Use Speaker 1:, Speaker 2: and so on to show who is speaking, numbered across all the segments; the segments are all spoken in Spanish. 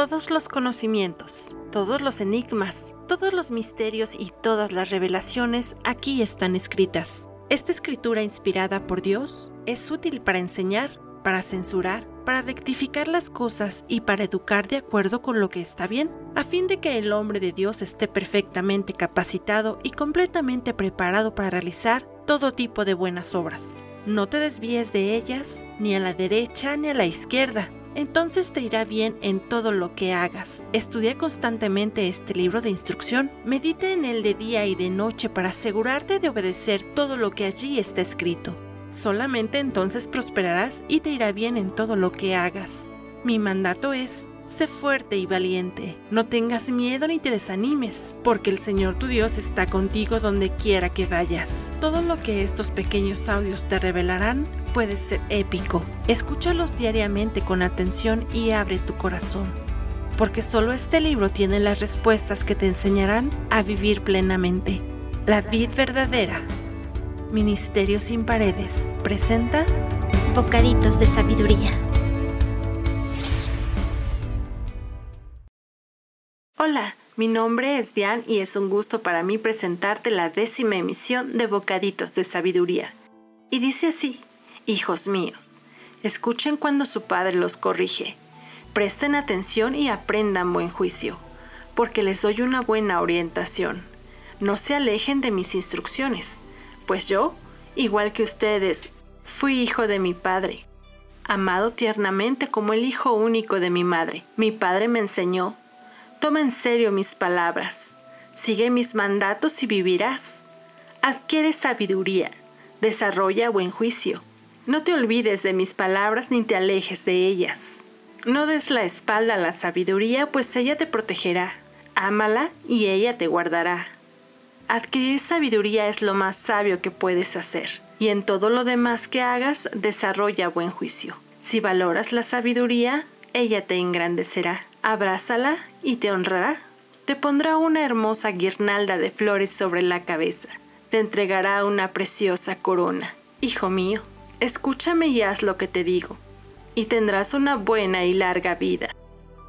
Speaker 1: Todos los conocimientos, todos los enigmas, todos los misterios y todas las revelaciones aquí están escritas. Esta escritura inspirada por Dios es útil para enseñar, para censurar, para rectificar las cosas y para educar de acuerdo con lo que está bien, a fin de que el hombre de Dios esté perfectamente capacitado y completamente preparado para realizar todo tipo de buenas obras. No te desvíes de ellas, ni a la derecha ni a la izquierda, entonces te irá bien en todo lo que hagas. Estudia constantemente este libro de instrucción, medite en él de día y de noche para asegurarte de obedecer todo lo que allí está escrito. Solamente entonces prosperarás y te irá bien en todo lo que hagas. Mi mandato es, sé fuerte y valiente, no tengas miedo ni te desanimes, porque el Señor tu Dios está contigo donde quiera que vayas. Todo lo que estos pequeños audios te revelarán puede ser épico. Escúchalos diariamente con atención y abre tu corazón, porque solo este libro tiene las respuestas que te enseñarán a vivir plenamente. La vida verdadera Ministerio sin Paredes presenta
Speaker 2: Bocaditos de Sabiduría.
Speaker 1: Hola, mi nombre es Diane y es un gusto para mí presentarte la décima emisión de Bocaditos de Sabiduría. Y dice así, hijos míos, escuchen cuando su padre los corrige, presten atención y aprendan buen juicio, porque les doy una buena orientación. No se alejen de mis instrucciones pues yo, igual que ustedes, fui hijo de mi padre, amado tiernamente como el hijo único de mi madre. Mi padre me enseñó, toma en serio mis palabras, sigue mis mandatos y vivirás. Adquiere sabiduría, desarrolla buen juicio. No te olvides de mis palabras ni te alejes de ellas. No des la espalda a la sabiduría, pues ella te protegerá. Ámala y ella te guardará. Adquirir sabiduría es lo más sabio que puedes hacer, y en todo lo demás que hagas desarrolla buen juicio. Si valoras la sabiduría, ella te engrandecerá, abrázala y te honrará. Te pondrá una hermosa guirnalda de flores sobre la cabeza, te entregará una preciosa corona. Hijo mío, escúchame y haz lo que te digo, y tendrás una buena y larga vida.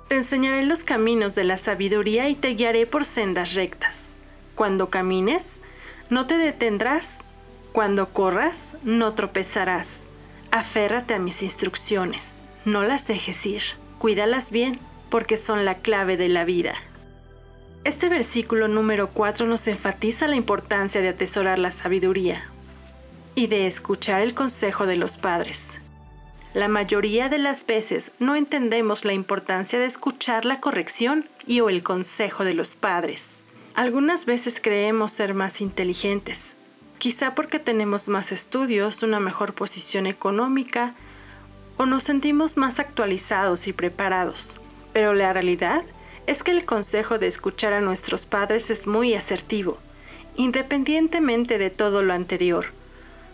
Speaker 1: Te enseñaré los caminos de la sabiduría y te guiaré por sendas rectas. Cuando camines, no te detendrás. Cuando corras, no tropezarás. Aférrate a mis instrucciones. No las dejes ir. Cuídalas bien, porque son la clave de la vida. Este versículo número 4 nos enfatiza la importancia de atesorar la sabiduría y de escuchar el consejo de los padres. La mayoría de las veces no entendemos la importancia de escuchar la corrección y o el consejo de los padres. Algunas veces creemos ser más inteligentes, quizá porque tenemos más estudios, una mejor posición económica o nos sentimos más actualizados y preparados. Pero la realidad es que el consejo de escuchar a nuestros padres es muy asertivo, independientemente de todo lo anterior,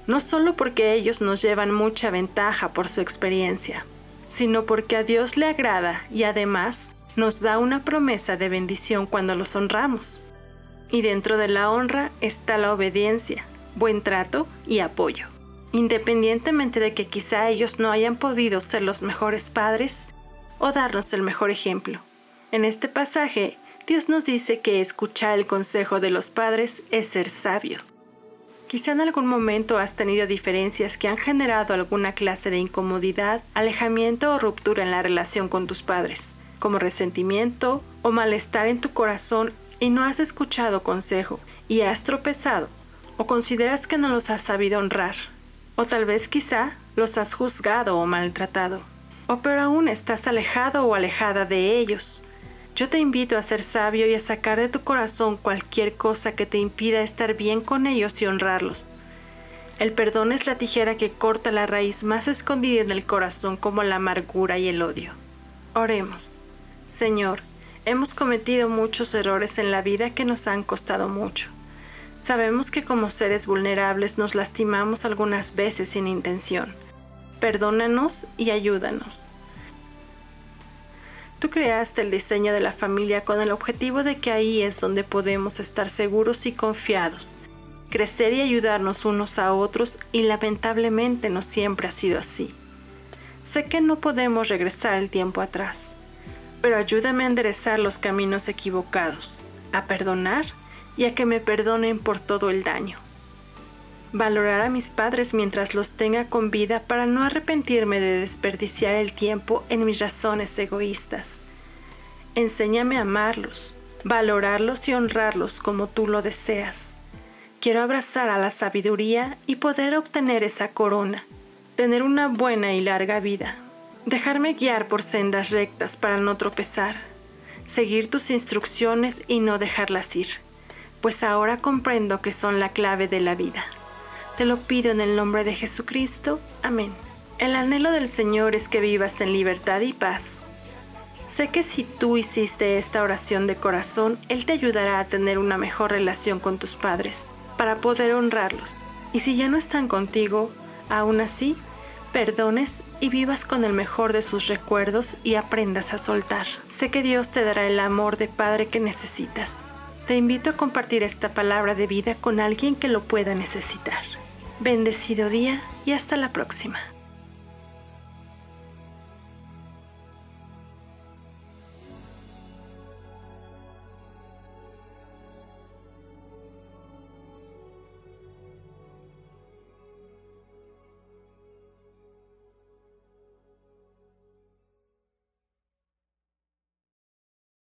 Speaker 1: no solo porque ellos nos llevan mucha ventaja por su experiencia, sino porque a Dios le agrada y además nos da una promesa de bendición cuando los honramos. Y dentro de la honra está la obediencia, buen trato y apoyo. Independientemente de que quizá ellos no hayan podido ser los mejores padres o darnos el mejor ejemplo. En este pasaje, Dios nos dice que escuchar el consejo de los padres es ser sabio. Quizá en algún momento has tenido diferencias que han generado alguna clase de incomodidad, alejamiento o ruptura en la relación con tus padres, como resentimiento o malestar en tu corazón y no has escuchado consejo y has tropezado, o consideras que no los has sabido honrar, o tal vez quizá los has juzgado o maltratado, o peor aún estás alejado o alejada de ellos. Yo te invito a ser sabio y a sacar de tu corazón cualquier cosa que te impida estar bien con ellos y honrarlos. El perdón es la tijera que corta la raíz más escondida en el corazón como la amargura y el odio. Oremos. Señor, Hemos cometido muchos errores en la vida que nos han costado mucho. Sabemos que como seres vulnerables nos lastimamos algunas veces sin intención. Perdónanos y ayúdanos. Tú creaste el diseño de la familia con el objetivo de que ahí es donde podemos estar seguros y confiados, crecer y ayudarnos unos a otros y lamentablemente no siempre ha sido así. Sé que no podemos regresar el tiempo atrás pero ayúdame a enderezar los caminos equivocados, a perdonar y a que me perdonen por todo el daño. Valorar a mis padres mientras los tenga con vida para no arrepentirme de desperdiciar el tiempo en mis razones egoístas. Enséñame a amarlos, valorarlos y honrarlos como tú lo deseas. Quiero abrazar a la sabiduría y poder obtener esa corona, tener una buena y larga vida, dejarme guiar por sendas rectas para no tropezar, seguir tus instrucciones y no dejarlas ir, pues ahora comprendo que son la clave de la vida. Te lo pido en el nombre de Jesucristo. Amén. El anhelo del Señor es que vivas en libertad y paz. Sé que si tú hiciste esta oración de corazón, Él te ayudará a tener una mejor relación con tus padres para poder honrarlos. Y si ya no están contigo, aún así, perdones y vivas con el mejor de sus recuerdos y aprendas a soltar. Sé que Dios te dará el amor de Padre que necesitas. Te invito a compartir esta palabra de vida con alguien que lo pueda necesitar. Bendecido día y hasta la próxima.